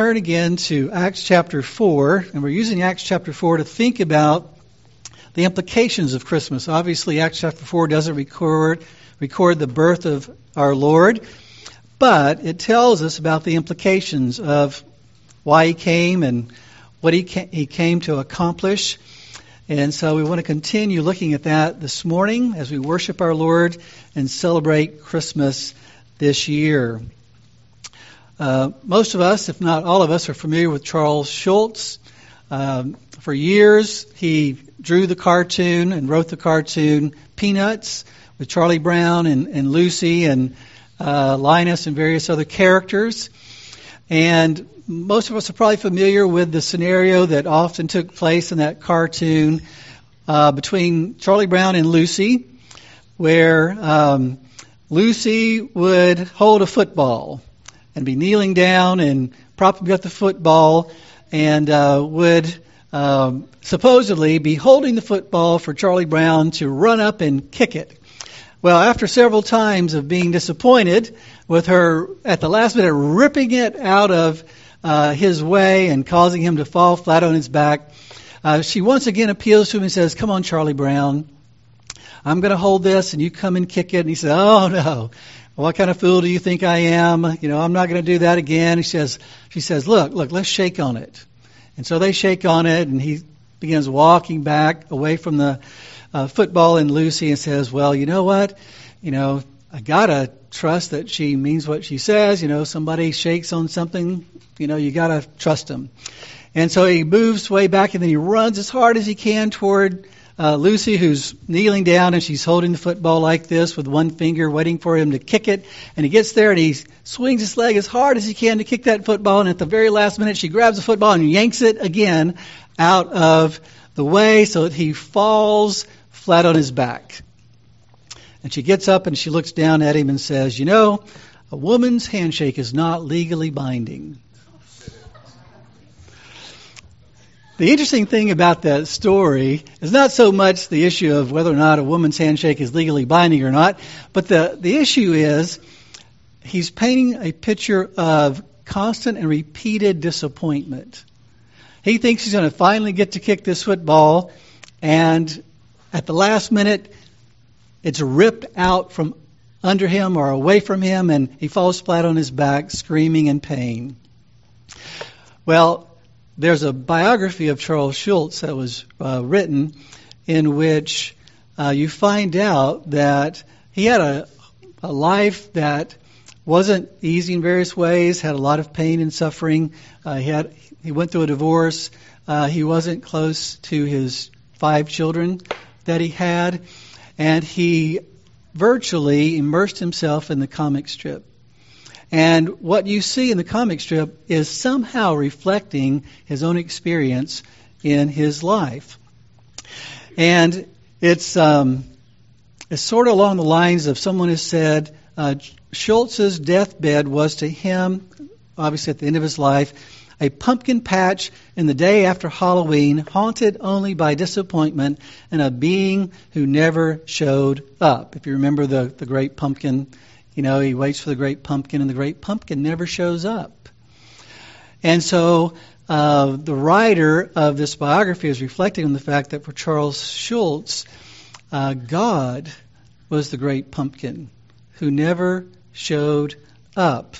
turn again to Acts chapter 4, and we're using Acts chapter 4 to think about the implications of Christmas. Obviously, Acts chapter 4 doesn't record, record the birth of our Lord, but it tells us about the implications of why he came and what he, he came to accomplish. And so we want to continue looking at that this morning as we worship our Lord and celebrate Christmas this year. Uh, most of us, if not all of us, are familiar with Charles Schulz. Um, for years, he drew the cartoon and wrote the cartoon Peanuts with Charlie Brown and, and Lucy and uh, Linus and various other characters. And most of us are probably familiar with the scenario that often took place in that cartoon uh, between Charlie Brown and Lucy, where um, Lucy would hold a football and be kneeling down and propping up the football and uh, would um, supposedly be holding the football for Charlie Brown to run up and kick it. Well, after several times of being disappointed with her at the last minute ripping it out of uh, his way and causing him to fall flat on his back, uh, she once again appeals to him and says, Come on, Charlie Brown. I'm going to hold this and you come and kick it. And he says, Oh, no. What kind of fool do you think I am? You know, I'm not going to do that again. He says, she says, look, look, let's shake on it. And so they shake on it, and he begins walking back away from the uh, football and Lucy and says, well, you know what? You know, I gotta trust that she means what she says. You know, somebody shakes on something, you know, you gotta trust them. And so he moves way back, and then he runs as hard as he can toward uh, Lucy, who's kneeling down and she's holding the football like this with one finger, waiting for him to kick it. And he gets there and he swings his leg as hard as he can to kick that football. And at the very last minute, she grabs the football and yanks it again out of the way so that he falls flat on his back. And she gets up and she looks down at him and says, You know, a woman's handshake is not legally binding. The interesting thing about that story is not so much the issue of whether or not a woman's handshake is legally binding or not, but the, the issue is he's painting a picture of constant and repeated disappointment. He thinks he's going to finally get to kick this football, and at the last minute, it's ripped out from under him or away from him, and he falls flat on his back, screaming in pain. Well, there's a biography of Charles Schulz that was uh, written in which uh, you find out that he had a, a life that wasn't easy in various ways, had a lot of pain and suffering. Uh, he had he went through a divorce. Uh, he wasn't close to his five children that he had, and he virtually immersed himself in the comic strip. And what you see in the comic strip is somehow reflecting his own experience in his life. And it's, um, it's sort of along the lines of someone has said uh, Schulz's deathbed was to him, obviously at the end of his life, a pumpkin patch in the day after Halloween, haunted only by disappointment and a being who never showed up. If you remember the, the great pumpkin you know, he waits for the great pumpkin, and the great pumpkin never shows up. And so uh, the writer of this biography is reflecting on the fact that for Charles Schulz, uh, God was the great pumpkin who never showed up.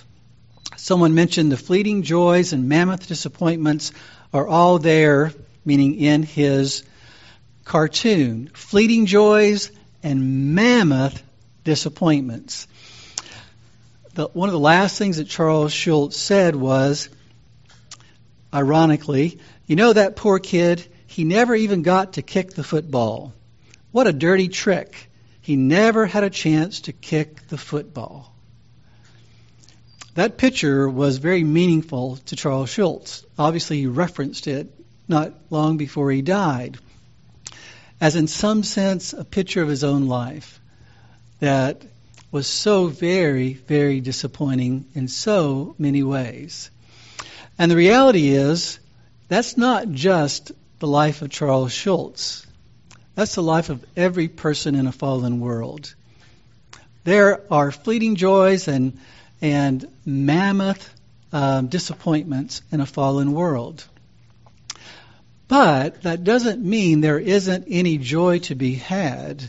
Someone mentioned the fleeting joys and mammoth disappointments are all there, meaning in his cartoon. Fleeting joys and mammoth disappointments the, one of the last things that Charles Schulz said was, ironically, you know that poor kid, he never even got to kick the football. What a dirty trick. He never had a chance to kick the football. That picture was very meaningful to Charles Schulz. Obviously, he referenced it not long before he died, as in some sense a picture of his own life. That was so very, very disappointing in so many ways. And the reality is, that's not just the life of Charles Schulz. That's the life of every person in a fallen world. There are fleeting joys and, and mammoth um, disappointments in a fallen world. But that doesn't mean there isn't any joy to be had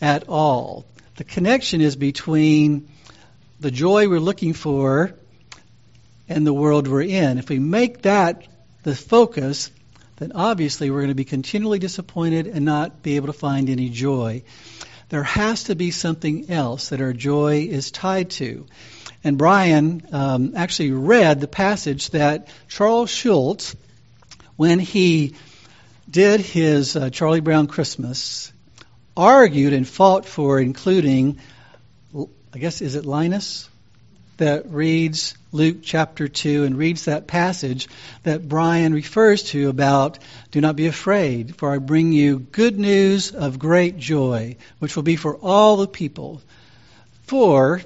at all. The connection is between the joy we're looking for and the world we're in. If we make that the focus, then obviously we're going to be continually disappointed and not be able to find any joy. There has to be something else that our joy is tied to. And Brian um, actually read the passage that Charles Schulz when he did his uh, Charlie Brown Christmas, argued and fought for including, I guess, is it Linus? That reads Luke chapter 2 and reads that passage that Brian refers to about, Do not be afraid, for I bring you good news of great joy, which will be for all the people. For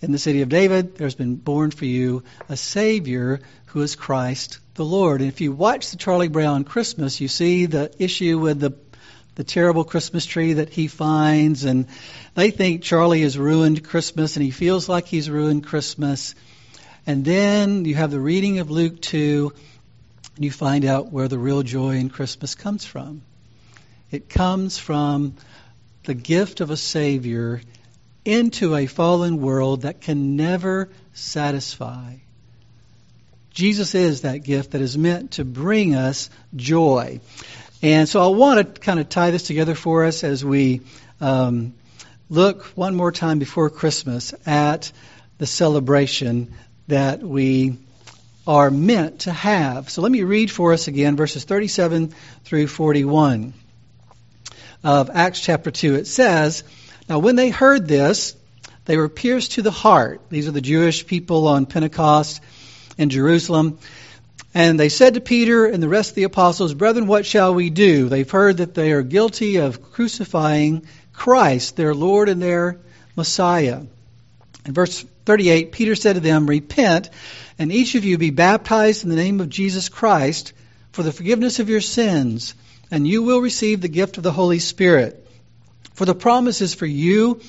in the city of David, there's been born for you a Savior who is Christ the Lord. And if you watch the Charlie Brown Christmas, you see the issue with the the terrible Christmas tree that he finds, and they think Charlie has ruined Christmas, and he feels like he's ruined Christmas. And then you have the reading of Luke 2, and you find out where the real joy in Christmas comes from. It comes from the gift of a Savior into a fallen world that can never satisfy. Jesus is that gift that is meant to bring us joy. And so I want to kind of tie this together for us as we um, look one more time before Christmas at the celebration that we are meant to have. So let me read for us again verses 37 through 41 of Acts chapter 2. It says, Now when they heard this, they were pierced to the heart. These are the Jewish people on Pentecost in Jerusalem. And they said to Peter and the rest of the apostles, Brethren, what shall we do? They've heard that they are guilty of crucifying Christ, their Lord and their Messiah. In verse 38, Peter said to them, Repent, and each of you be baptized in the name of Jesus Christ for the forgiveness of your sins, and you will receive the gift of the Holy Spirit. For the promise is for you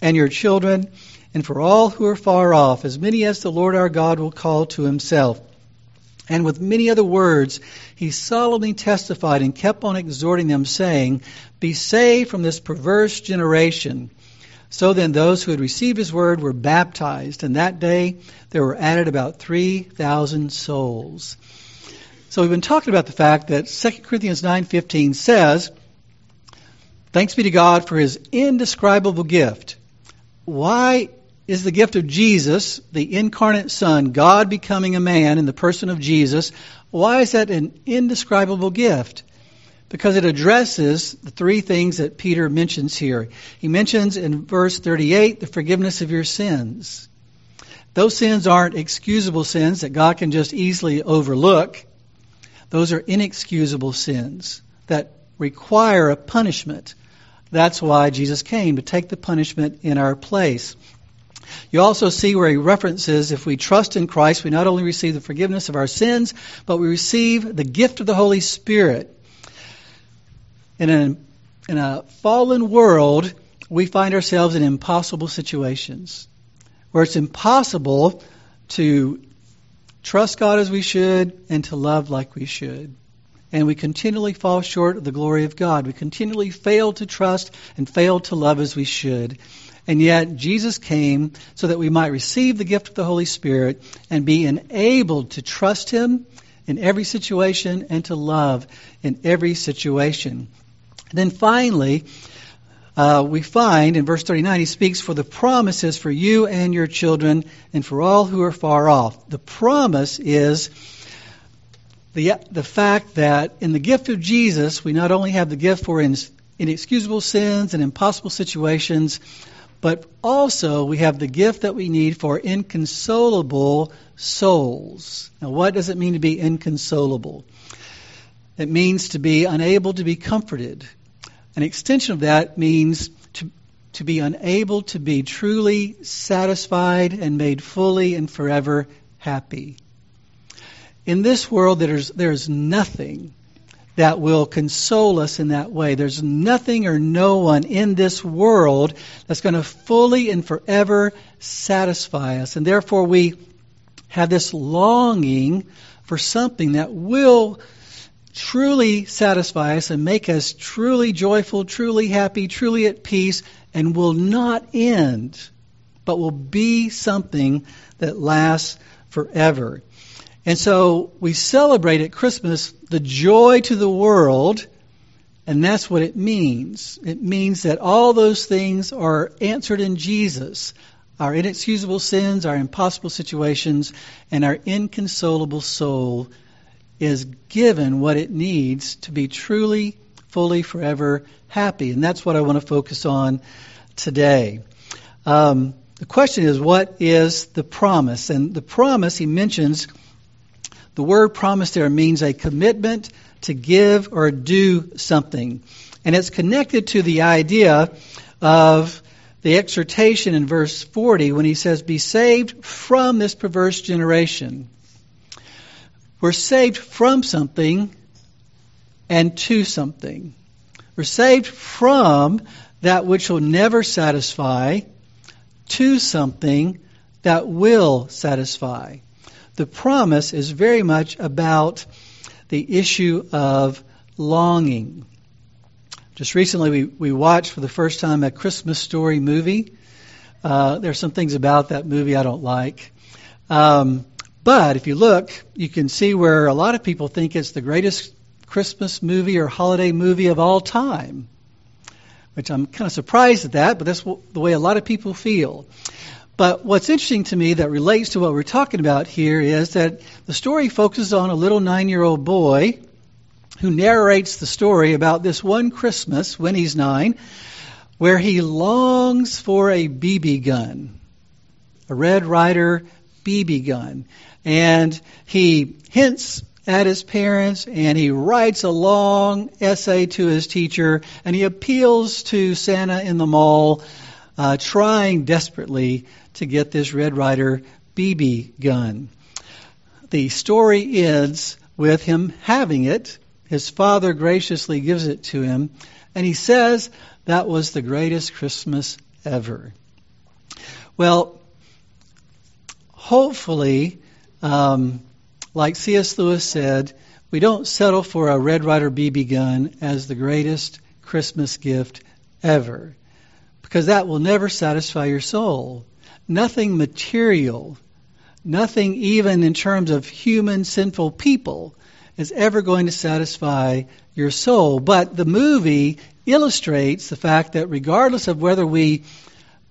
and your children and for all who are far off, as many as the Lord our God will call to himself. And with many other words, he solemnly testified and kept on exhorting them, saying, Be saved from this perverse generation. So then, those who had received his word were baptized, and that day there were added about 3,000 souls. So we've been talking about the fact that 2 Corinthians 9:15 says, "Thanks be to God for his indescribable gift." Why is the gift of Jesus, the incarnate Son, God becoming a man in the person of Jesus. Why is that an indescribable gift? Because it addresses the three things that Peter mentions here. He mentions in verse 38 the forgiveness of your sins. Those sins aren't excusable sins that God can just easily overlook. Those are inexcusable sins that require a punishment. That's why Jesus came, to take the punishment in our place. You also see where he references if we trust in Christ, we not only receive the forgiveness of our sins, but we receive the gift of the Holy Spirit. In a, in a fallen world, we find ourselves in impossible situations where it's impossible to trust God as we should and to love like we should. And we continually fall short of the glory of God. We continually fail to trust and fail to love as we should. And yet, Jesus came so that we might receive the gift of the Holy Spirit and be enabled to trust Him in every situation and to love in every situation. And then finally, uh, we find in verse 39, he speaks for the promises for you and your children and for all who are far off. The promise is the, the fact that in the gift of Jesus, we not only have the gift for inexcusable sins and impossible situations, but also we have the gift that we need for inconsolable souls. Now, what does it mean to be inconsolable? It means to be unable to be comforted. An extension of that means to, to be unable to be truly satisfied and made fully and forever happy. In this world, there's, there's nothing that will console us in that way. There's nothing or no one in this world that's going to fully and forever satisfy us. And therefore, we have this longing for something that will truly satisfy us and make us truly joyful, truly happy, truly at peace, and will not end, but will be something that lasts forever. And so we celebrate at Christmas the joy to the world, and that's what it means. It means that all those things are answered in Jesus our inexcusable sins, our impossible situations, and our inconsolable soul is given what it needs to be truly, fully, forever happy. And that's what I want to focus on today. Um, the question is, what is the promise? And the promise, he mentions, the word promise there means a commitment to give or do something. And it's connected to the idea of the exhortation in verse 40 when he says, Be saved from this perverse generation. We're saved from something and to something. We're saved from that which will never satisfy to something that will satisfy. The promise is very much about the issue of longing. Just recently, we, we watched for the first time a Christmas Story movie. Uh, are some things about that movie I don't like. Um, but if you look, you can see where a lot of people think it's the greatest Christmas movie or holiday movie of all time, which I'm kind of surprised at that, but that's the way a lot of people feel. But what's interesting to me that relates to what we're talking about here is that the story focuses on a little nine year old boy who narrates the story about this one Christmas when he's nine, where he longs for a BB gun, a Red Ryder BB gun. And he hints at his parents and he writes a long essay to his teacher and he appeals to Santa in the mall, uh, trying desperately to get this Red Ryder BB gun. The story ends with him having it. His father graciously gives it to him, and he says that was the greatest Christmas ever. Well, hopefully, um, like C.S. Lewis said, we don't settle for a Red Ryder BB gun as the greatest Christmas gift ever, because that will never satisfy your soul. Nothing material, nothing even in terms of human sinful people, is ever going to satisfy your soul. But the movie illustrates the fact that regardless of whether we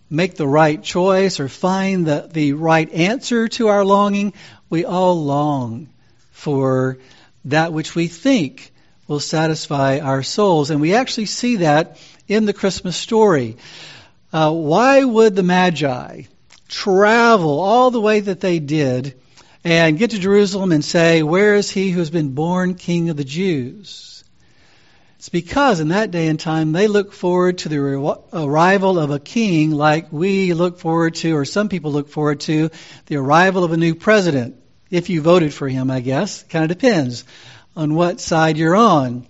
make the right choice or find the, the right answer to our longing, we all long for that which we think will satisfy our souls. And we actually see that in the Christmas story. Uh, why would the Magi travel all the way that they did and get to Jerusalem and say, Where is he who has been born King of the Jews? It's because in that day and time they look forward to the arrival of a king like we look forward to, or some people look forward to, the arrival of a new president if you voted for him, I guess. Kind of depends on what side you're on.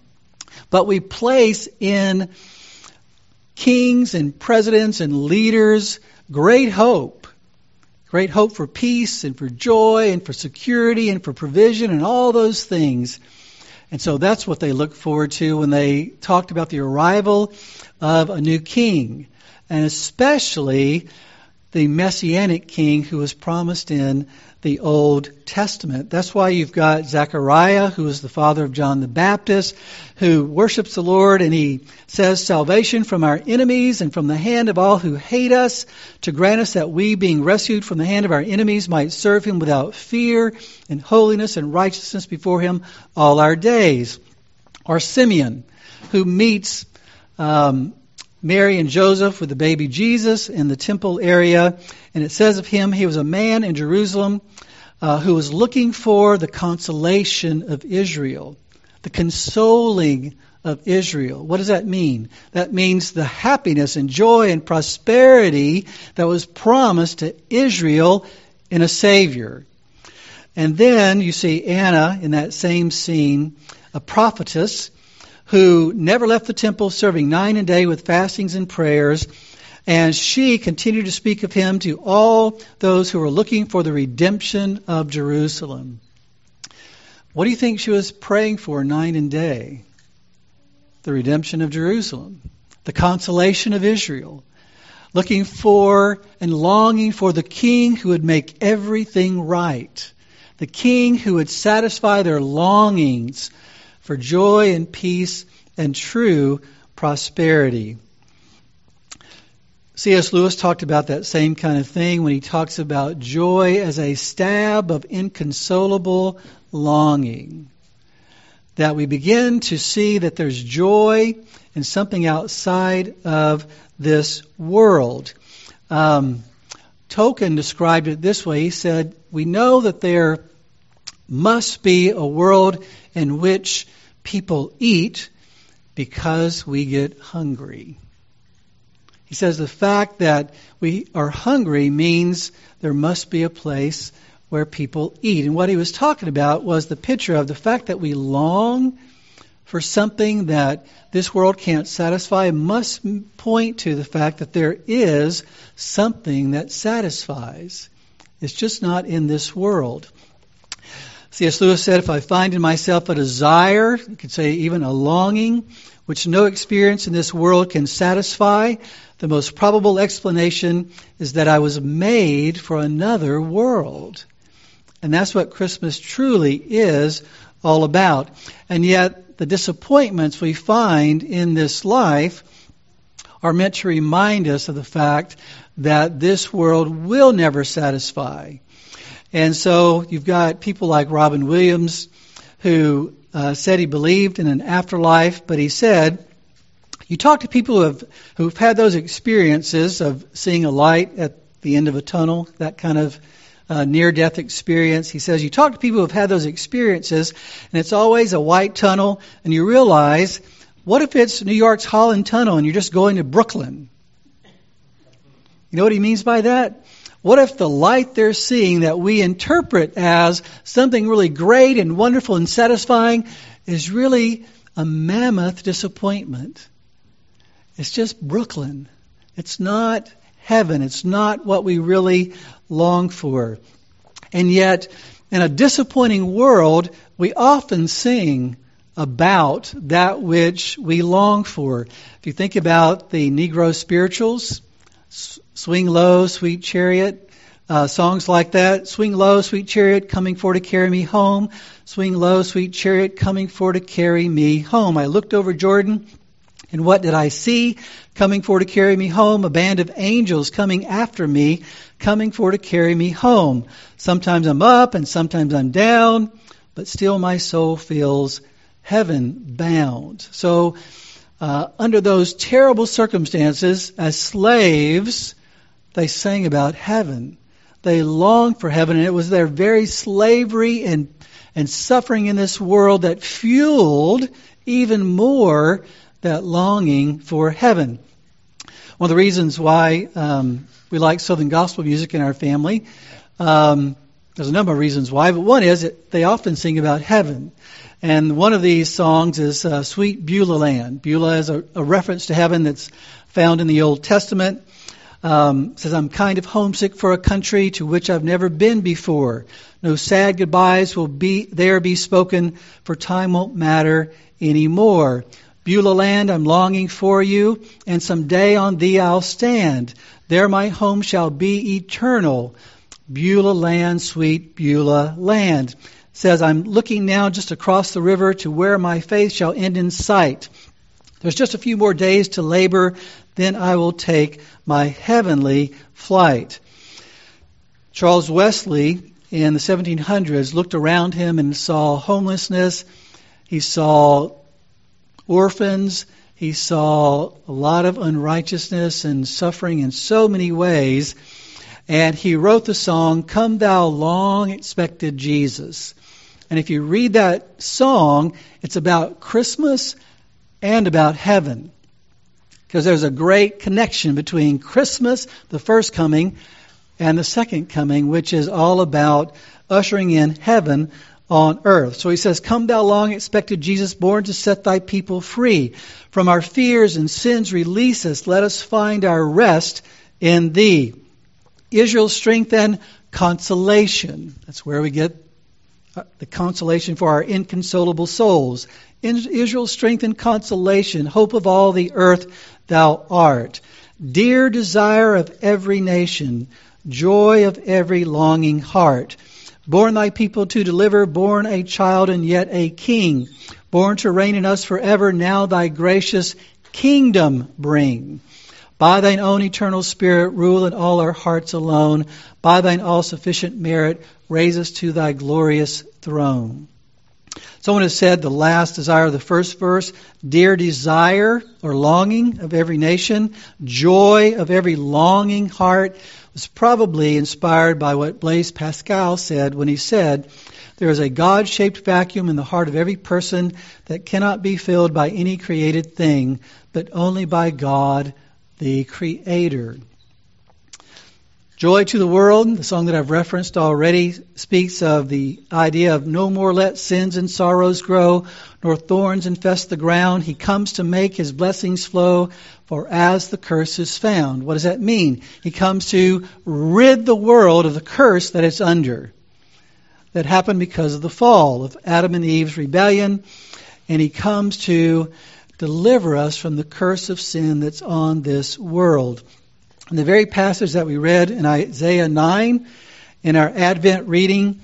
But we place in kings and presidents and leaders great hope. Great hope for peace and for joy and for security and for provision and all those things. And so that's what they looked forward to when they talked about the arrival of a new king. And especially the messianic king who was promised in the Old Testament. That's why you've got Zechariah, who is the father of John the Baptist, who worships the Lord and he says, Salvation from our enemies and from the hand of all who hate us, to grant us that we, being rescued from the hand of our enemies, might serve him without fear and holiness and righteousness before him all our days. Or Simeon, who meets um, Mary and Joseph with the baby Jesus in the temple area. And it says of him, he was a man in Jerusalem uh, who was looking for the consolation of Israel, the consoling of Israel. What does that mean? That means the happiness and joy and prosperity that was promised to Israel in a Savior. And then you see Anna in that same scene, a prophetess who never left the temple, serving nine and day with fastings and prayers. And she continued to speak of him to all those who were looking for the redemption of Jerusalem. What do you think she was praying for night and day? The redemption of Jerusalem, the consolation of Israel, looking for and longing for the king who would make everything right, the king who would satisfy their longings for joy and peace and true prosperity. C.S. Lewis talked about that same kind of thing when he talks about joy as a stab of inconsolable longing. That we begin to see that there's joy in something outside of this world. Um, Tolkien described it this way. He said, We know that there must be a world in which people eat because we get hungry. He says the fact that we are hungry means there must be a place where people eat. And what he was talking about was the picture of the fact that we long for something that this world can't satisfy must point to the fact that there is something that satisfies. It's just not in this world. C.S. Lewis said, if I find in myself a desire, you could say even a longing, which no experience in this world can satisfy, the most probable explanation is that I was made for another world. And that's what Christmas truly is all about. And yet, the disappointments we find in this life are meant to remind us of the fact that this world will never satisfy. And so you've got people like Robin Williams who uh, said he believed in an afterlife, but he said you talk to people who have who've had those experiences of seeing a light at the end of a tunnel, that kind of uh, near-death experience. He says you talk to people who have had those experiences, and it's always a white tunnel, and you realize, what if it's New York's Holland Tunnel, and you're just going to Brooklyn? You know what he means by that? What if the light they're seeing that we interpret as something really great and wonderful and satisfying is really a mammoth disappointment? It's just Brooklyn. It's not heaven. It's not what we really long for. And yet, in a disappointing world, we often sing about that which we long for. If you think about the Negro spirituals, Swing Low, Sweet Chariot, uh, songs like that. Swing low, sweet chariot, coming for to carry me home. Swing low, sweet chariot, coming for to carry me home. I looked over Jordan and what did I see? Coming for to carry me home, a band of angels coming after me, coming for to carry me home. Sometimes I'm up and sometimes I'm down, but still my soul feels heaven bound. So, uh, under those terrible circumstances, as slaves, they sang about heaven. They longed for heaven, and it was their very slavery and, and suffering in this world that fueled even more that longing for heaven. One of the reasons why um, we like Southern gospel music in our family, um, there's a number of reasons why, but one is that they often sing about heaven. And one of these songs is uh, Sweet Beulah Land. Beulah is a, a, reference to heaven that's found in the Old Testament. Um, says, I'm kind of homesick for a country to which I've never been before. No sad goodbyes will be there be spoken, for time won't matter anymore. Beulah land, I'm longing for you, and some day on thee I'll stand. There my home shall be eternal. Beulah land, sweet Beulah land. Says, I'm looking now just across the river to where my faith shall end in sight. There's just a few more days to labor, then I will take my heavenly flight. Charles Wesley in the 1700s looked around him and saw homelessness. He saw orphans. He saw a lot of unrighteousness and suffering in so many ways. And he wrote the song, Come Thou Long Expected Jesus. And if you read that song, it's about Christmas and about heaven. Because there's a great connection between Christmas, the first coming, and the second coming, which is all about ushering in heaven on earth. So he says, Come thou long expected Jesus, born to set thy people free. From our fears and sins release us. Let us find our rest in thee. Israel's strength and consolation. That's where we get uh, the consolation for our inconsolable souls. Israel's strength and consolation, hope of all the earth thou art. Dear desire of every nation, joy of every longing heart. Born thy people to deliver, born a child and yet a king, born to reign in us forever, now thy gracious kingdom bring. By thine own eternal spirit, rule in all our hearts alone. By thine all sufficient merit, raise us to thy glorious throne. Someone has said the last desire of the first verse, dear desire or longing of every nation, joy of every longing heart, was probably inspired by what Blaise Pascal said when he said, There is a God shaped vacuum in the heart of every person that cannot be filled by any created thing, but only by God, the Creator. Joy to the World, the song that I've referenced already, speaks of the idea of no more let sins and sorrows grow, nor thorns infest the ground. He comes to make his blessings flow, for as the curse is found. What does that mean? He comes to rid the world of the curse that it's under, that happened because of the fall, of Adam and Eve's rebellion, and he comes to deliver us from the curse of sin that's on this world. And the very passage that we read in Isaiah 9 in our Advent reading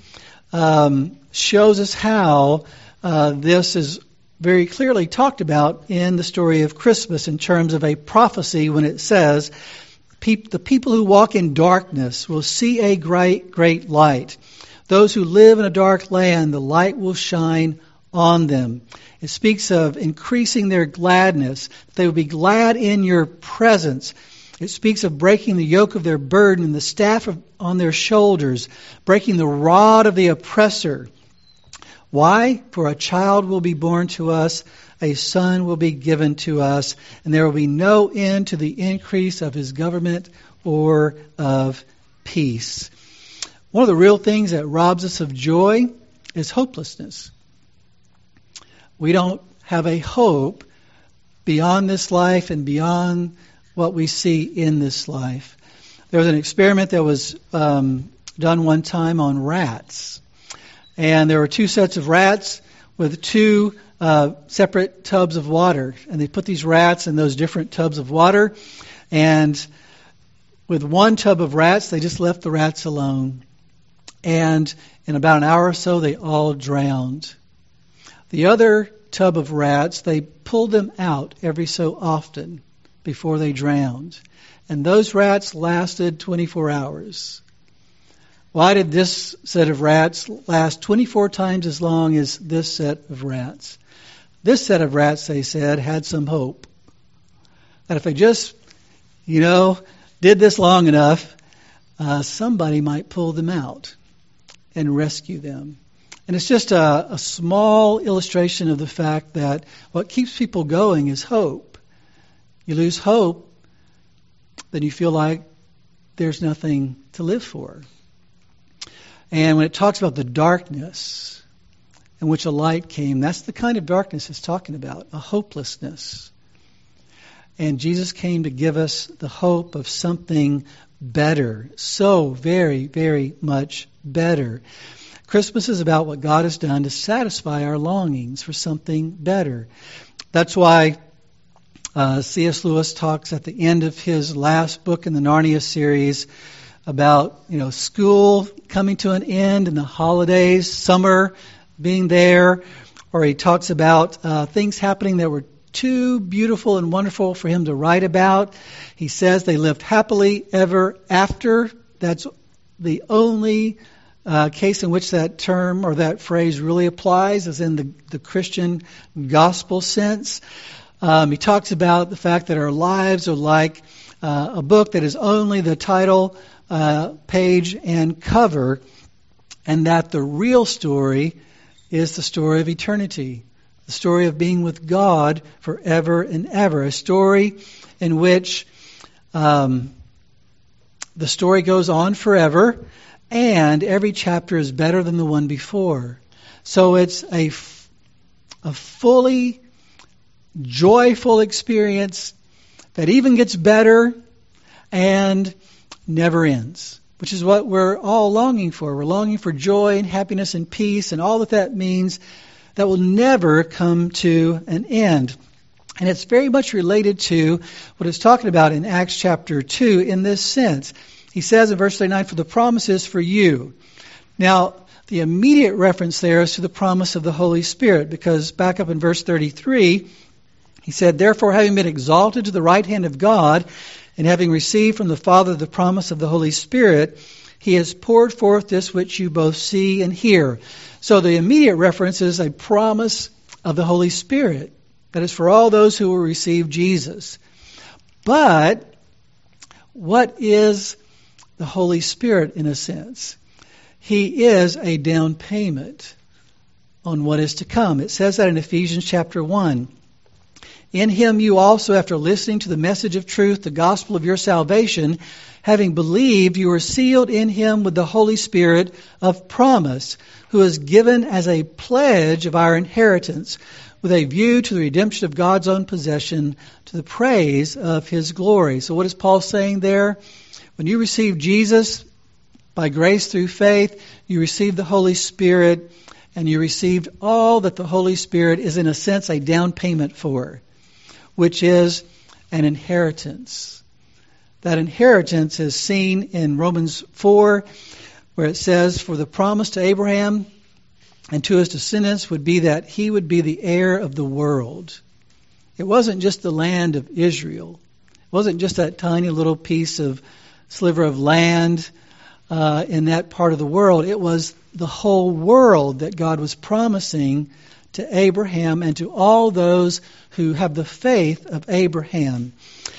um, shows us how uh, this is very clearly talked about in the story of Christmas in terms of a prophecy when it says, The people who walk in darkness will see a great, great light. Those who live in a dark land, the light will shine on them. It speaks of increasing their gladness. They will be glad in your presence. It speaks of breaking the yoke of their burden and the staff of, on their shoulders, breaking the rod of the oppressor. Why? For a child will be born to us, a son will be given to us, and there will be no end to the increase of his government or of peace. One of the real things that robs us of joy is hopelessness. We don't have a hope beyond this life and beyond what we see in this life. There was an experiment that was um, done one time on rats. And there were two sets of rats with two uh, separate tubs of water. And they put these rats in those different tubs of water. And with one tub of rats, they just left the rats alone. And in about an hour or so, they all drowned. The other tub of rats, they pulled them out every so often before they drowned. And those rats lasted 24 hours. Why did this set of rats last 24 times as long as this set of rats? This set of rats, they said, had some hope. That if they just, you know, did this long enough, uh, somebody might pull them out and rescue them. And it's just a, a small illustration of the fact that what keeps people going is hope you lose hope, then you feel like there's nothing to live for. And when it talks about the darkness in which a light came, that's the kind of darkness it's talking about, a hopelessness. And Jesus came to give us the hope of something better, so very, very much better. Christmas is about what God has done to satisfy our longings for something better. That's why uh, C.S. Lewis talks at the end of his last book in the Narnia series about you know school coming to an end and the holidays, summer being there, or he talks about uh, things happening that were too beautiful and wonderful for him to write about. He says they lived happily ever after. That's the only uh, case in which that term or that phrase really applies, as in the, the Christian gospel sense. Um, he talks about the fact that our lives are like uh, a book that is only the title, uh, page, and cover, and that the real story is the story of eternity, the story of being with God forever and ever, a story in which um, the story goes on forever, and every chapter is better than the one before. So it's a, f- a fully joyful experience that even gets better and never ends, which is what we're all longing for. We're longing for joy and happiness and peace and all that that means that will never come to an end. And it's very much related to what it's talking about in Acts chapter 2 in this sense. He says in verse 39, For the promise is for you. Now, the immediate reference there is to the promise of the Holy Spirit, because back up in verse 33, he said, Therefore, having been exalted to the right hand of God, and having received from the Father the promise of the Holy Spirit, he has poured forth this which you both see and hear. So the immediate reference is a promise of the Holy Spirit. That is for all those who will receive Jesus. But what is the Holy Spirit in a sense? He is a down payment on what is to come. It says that in Ephesians chapter 1. In him you also, after listening to the message of truth, the gospel of your salvation, having believed, you are sealed in him with the Holy Spirit of promise, who is given as a pledge of our inheritance, with a view to the redemption of God's own possession, to the praise of his glory. So what is Paul saying there? When you receive Jesus by grace through faith, you receive the Holy Spirit, and you received all that the Holy Spirit is, in a sense, a down payment for which is an inheritance. That inheritance is seen in Romans 4, where it says, For the promise to Abraham and to his descendants would be that he would be the heir of the world. It wasn't just the land of Israel, it wasn't just that tiny little piece of sliver of land uh, in that part of the world. It was the whole world that God was promising to Abraham and to all those who have the faith of Abraham. It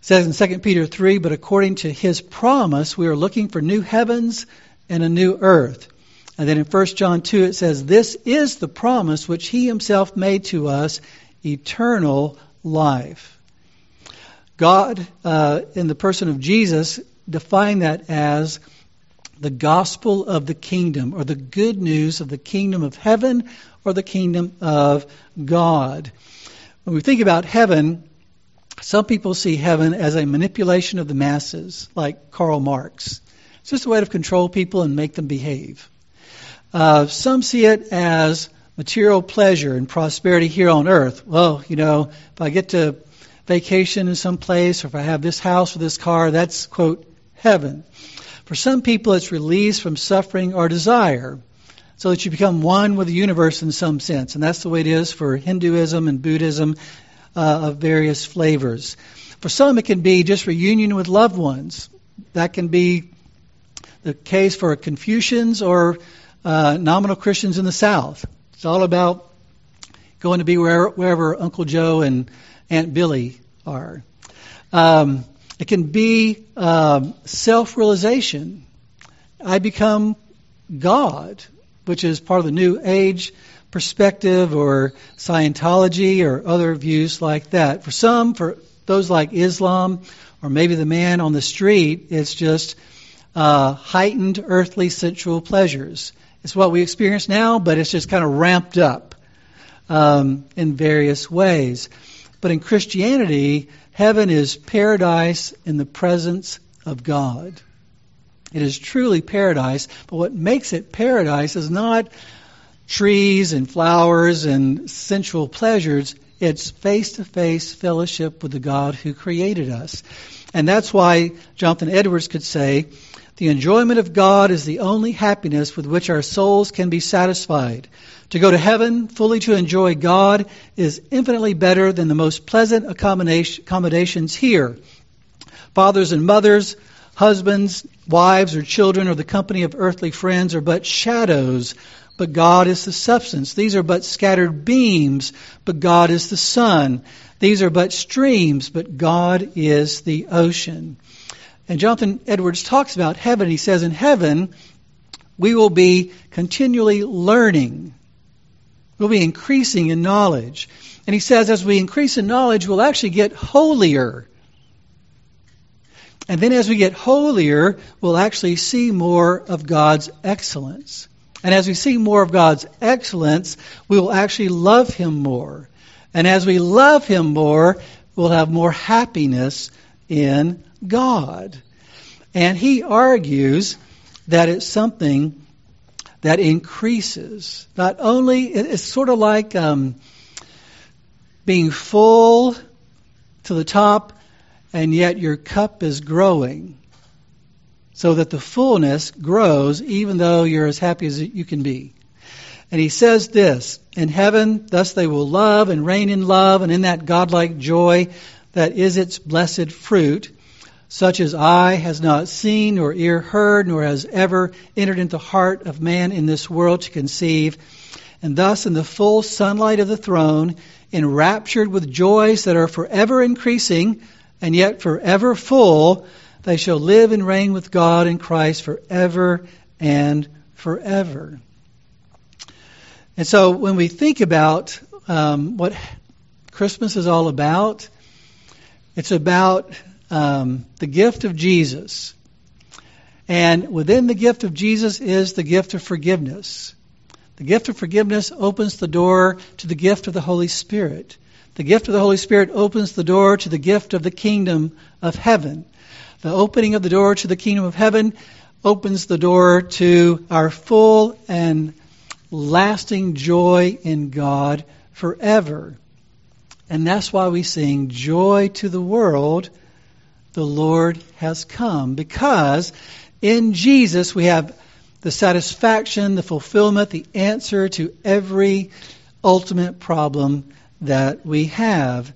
says in 2 Peter 3, but according to his promise, we are looking for new heavens and a new earth. And then in 1 John 2, it says, This is the promise which he himself made to us, eternal life. God, uh, in the person of Jesus, defined that as the gospel of the kingdom, or the good news of the kingdom of heaven, or the kingdom of God. When we think about heaven, some people see heaven as a manipulation of the masses, like Karl Marx. It's just a way to control people and make them behave. Uh, some see it as material pleasure and prosperity here on earth. Well, you know, if I get to vacation in some place or if I have this house or this car, that's, quote, heaven. For some people, it's release from suffering or desire so that you become one with the universe in some sense. And that's the way it is for Hinduism and Buddhism uh, of various flavors. For some, it can be just reunion with loved ones. That can be the case for Confucians or uh, nominal Christians in the South. It's all about going to be wherever, wherever Uncle Joe and Aunt Billy are. Um, it can be um, self realization. I become God which is part of the New Age perspective or Scientology or other views like that. For some, for those like Islam or maybe the man on the street, it's just uh, heightened earthly sensual pleasures. It's what we experience now, but it's just kind of ramped up um, in various ways. But in Christianity, heaven is paradise in the presence of God. It is truly paradise, but what makes it paradise is not trees and flowers and sensual pleasures. It's face to face fellowship with the God who created us. And that's why Jonathan Edwards could say, the enjoyment of God is the only happiness with which our souls can be satisfied. To go to heaven, fully to enjoy God, is infinitely better than the most pleasant accommodations here. Fathers and mothers, Husbands, wives, or children, or the company of earthly friends are but shadows, but God is the substance. These are but scattered beams, but God is the sun. These are but streams, but God is the ocean. And Jonathan Edwards talks about heaven. He says, In heaven, we will be continually learning. We'll be increasing in knowledge. And he says, as we increase in knowledge, we'll actually get holier. And then as we get holier, we'll actually see more of God's excellence. And as we see more of God's excellence, we will actually love Him more. And as we love Him more, we'll have more happiness in God. And he argues that it's something that increases. Not only, it's sort of like um, being full to the top, and yet your cup is growing. So that the fullness grows even though you're as happy as you can be. And he says this In heaven, thus they will love and reign in love and in that godlike joy that is its blessed fruit, such as eye has not seen, nor ear heard, nor has ever entered into the heart of man in this world to conceive. And thus, in the full sunlight of the throne, enraptured with joys that are forever increasing and yet forever full, they shall live and reign with God in Christ forever and forever. And so, when we think about um, what Christmas is all about, it's about um, the gift of Jesus. And within the gift of Jesus is the gift of forgiveness. The gift of forgiveness opens the door to the gift of the Holy Spirit. The gift of the Holy Spirit opens the door to the gift of the kingdom of heaven. The opening of the door to the kingdom of heaven opens the door to our full and lasting joy in God forever. And that's why we sing, Joy to the world, the Lord has come. Because in Jesus we have the satisfaction, the fulfillment, the answer to every ultimate problem that we have.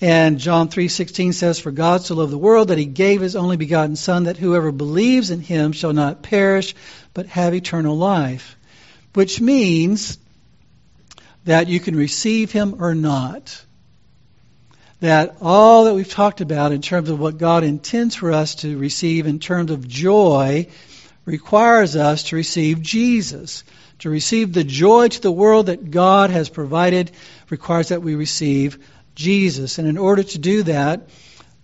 And John 3:16 says for God so loved the world that he gave his only begotten son that whoever believes in him shall not perish but have eternal life. Which means that you can receive him or not that all that we've talked about in terms of what God intends for us to receive in terms of joy requires us to receive Jesus. To receive the joy to the world that God has provided requires that we receive Jesus. And in order to do that,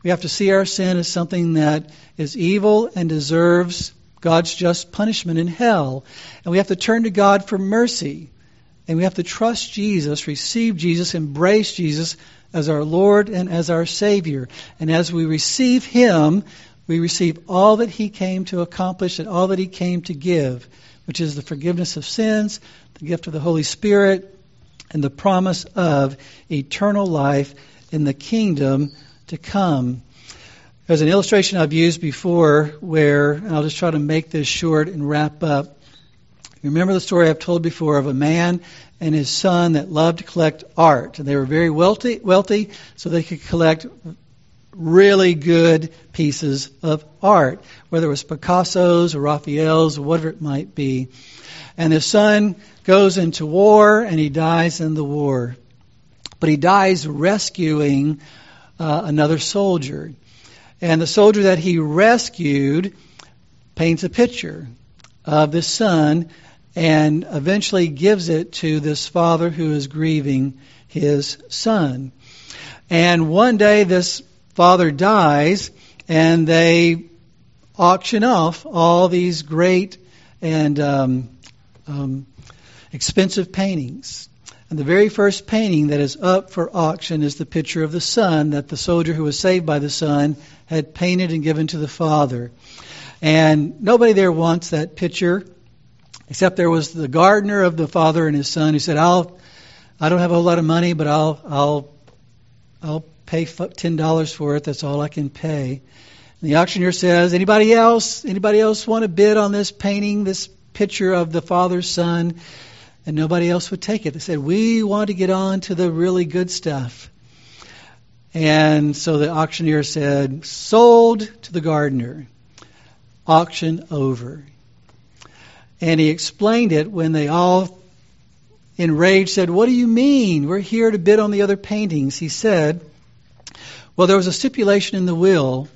we have to see our sin as something that is evil and deserves God's just punishment in hell. And we have to turn to God for mercy. And we have to trust Jesus, receive Jesus, embrace Jesus as our Lord and as our Savior. And as we receive Him, we receive all that He came to accomplish and all that He came to give, which is the forgiveness of sins, the gift of the Holy Spirit, and the promise of eternal life in the kingdom to come. There's an illustration I've used before where, and I'll just try to make this short and wrap up. Remember the story I've told before of a man and his son that loved to collect art. And they were very wealthy, wealthy, so they could collect really good pieces of art, whether it was Picasso's or Raphael's or whatever it might be. And his son goes into war and he dies in the war. But he dies rescuing uh, another soldier. And the soldier that he rescued paints a picture of the son and eventually gives it to this father who is grieving his son. And one day this father dies and they auction off all these great and um, um, expensive paintings. And the very first painting that is up for auction is the picture of the son that the soldier who was saved by the son had painted and given to the father. And nobody there wants that picture. Except there was the gardener of the father and his son who said, "I'll, I don't have a whole lot of money, but I'll, I'll, I'll pay ten dollars for it. That's all I can pay." And the auctioneer says, "Anybody else? Anybody else want to bid on this painting, this picture of the Father, son?" And nobody else would take it. They said, "We want to get on to the really good stuff." And so the auctioneer said, "Sold to the gardener." Auction over. And he explained it when they all, enraged, said, What do you mean? We're here to bid on the other paintings. He said, Well, there was a stipulation in the will,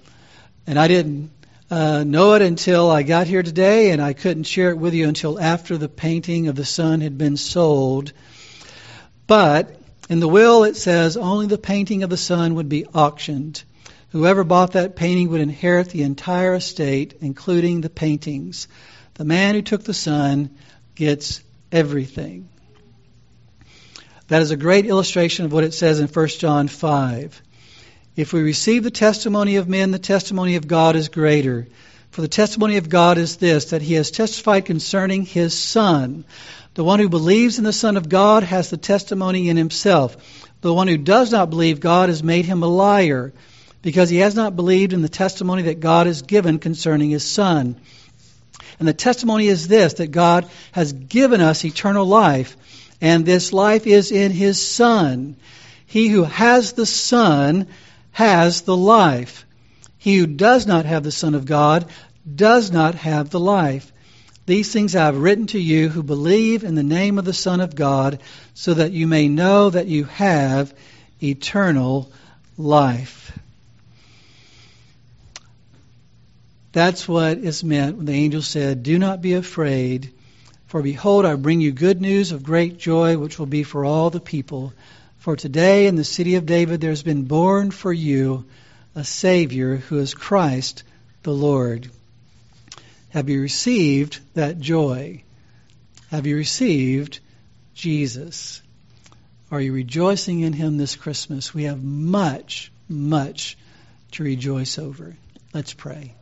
and I didn't uh, know it until I got here today, and I couldn't share it with you until after the painting of the son had been sold. But in the will, it says only the painting of the son would be auctioned. Whoever bought that painting would inherit the entire estate, including the paintings. The man who took the son gets everything. That is a great illustration of what it says in 1 John 5. If we receive the testimony of men, the testimony of God is greater. For the testimony of God is this, that he has testified concerning his Son. The one who believes in the Son of God has the testimony in himself. The one who does not believe God has made him a liar, because he has not believed in the testimony that God has given concerning his Son. And the testimony is this, that God has given us eternal life and this life is in his Son. He who has the Son has the life. He who does not have the Son of God does not have the life. These things I have written to you who believe in the name of the Son of God, so that you may know that you have eternal life. That's what is meant when the angel said, Do not be afraid. For behold, I bring you good news of great joy, which will be for all the people. For today in the city of David there has been born for you a Savior who is Christ the Lord. Have you received that joy? Have you received Jesus? Are you rejoicing in Him this Christmas? We have much, much to rejoice over. Let's pray.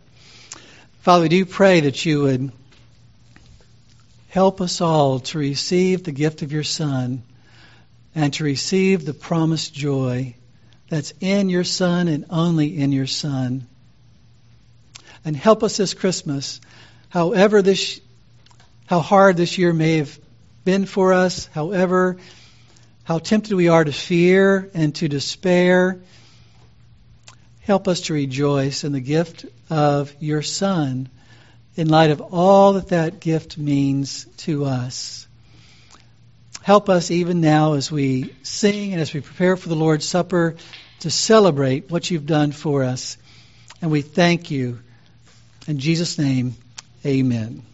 Father, we do pray that you would Help us all to receive the gift of your Son and to receive the promised joy that's in your Son and only in your Son. And help us this Christmas, however this, how hard this year may have been for us, however, how tempted we are to fear and to despair. Help us to rejoice in the gift of your Son in light of all that that gift means to us. Help us even now as we sing and as we prepare for the Lord's Supper to celebrate what you've done for us. And we thank you. In Jesus' name, amen.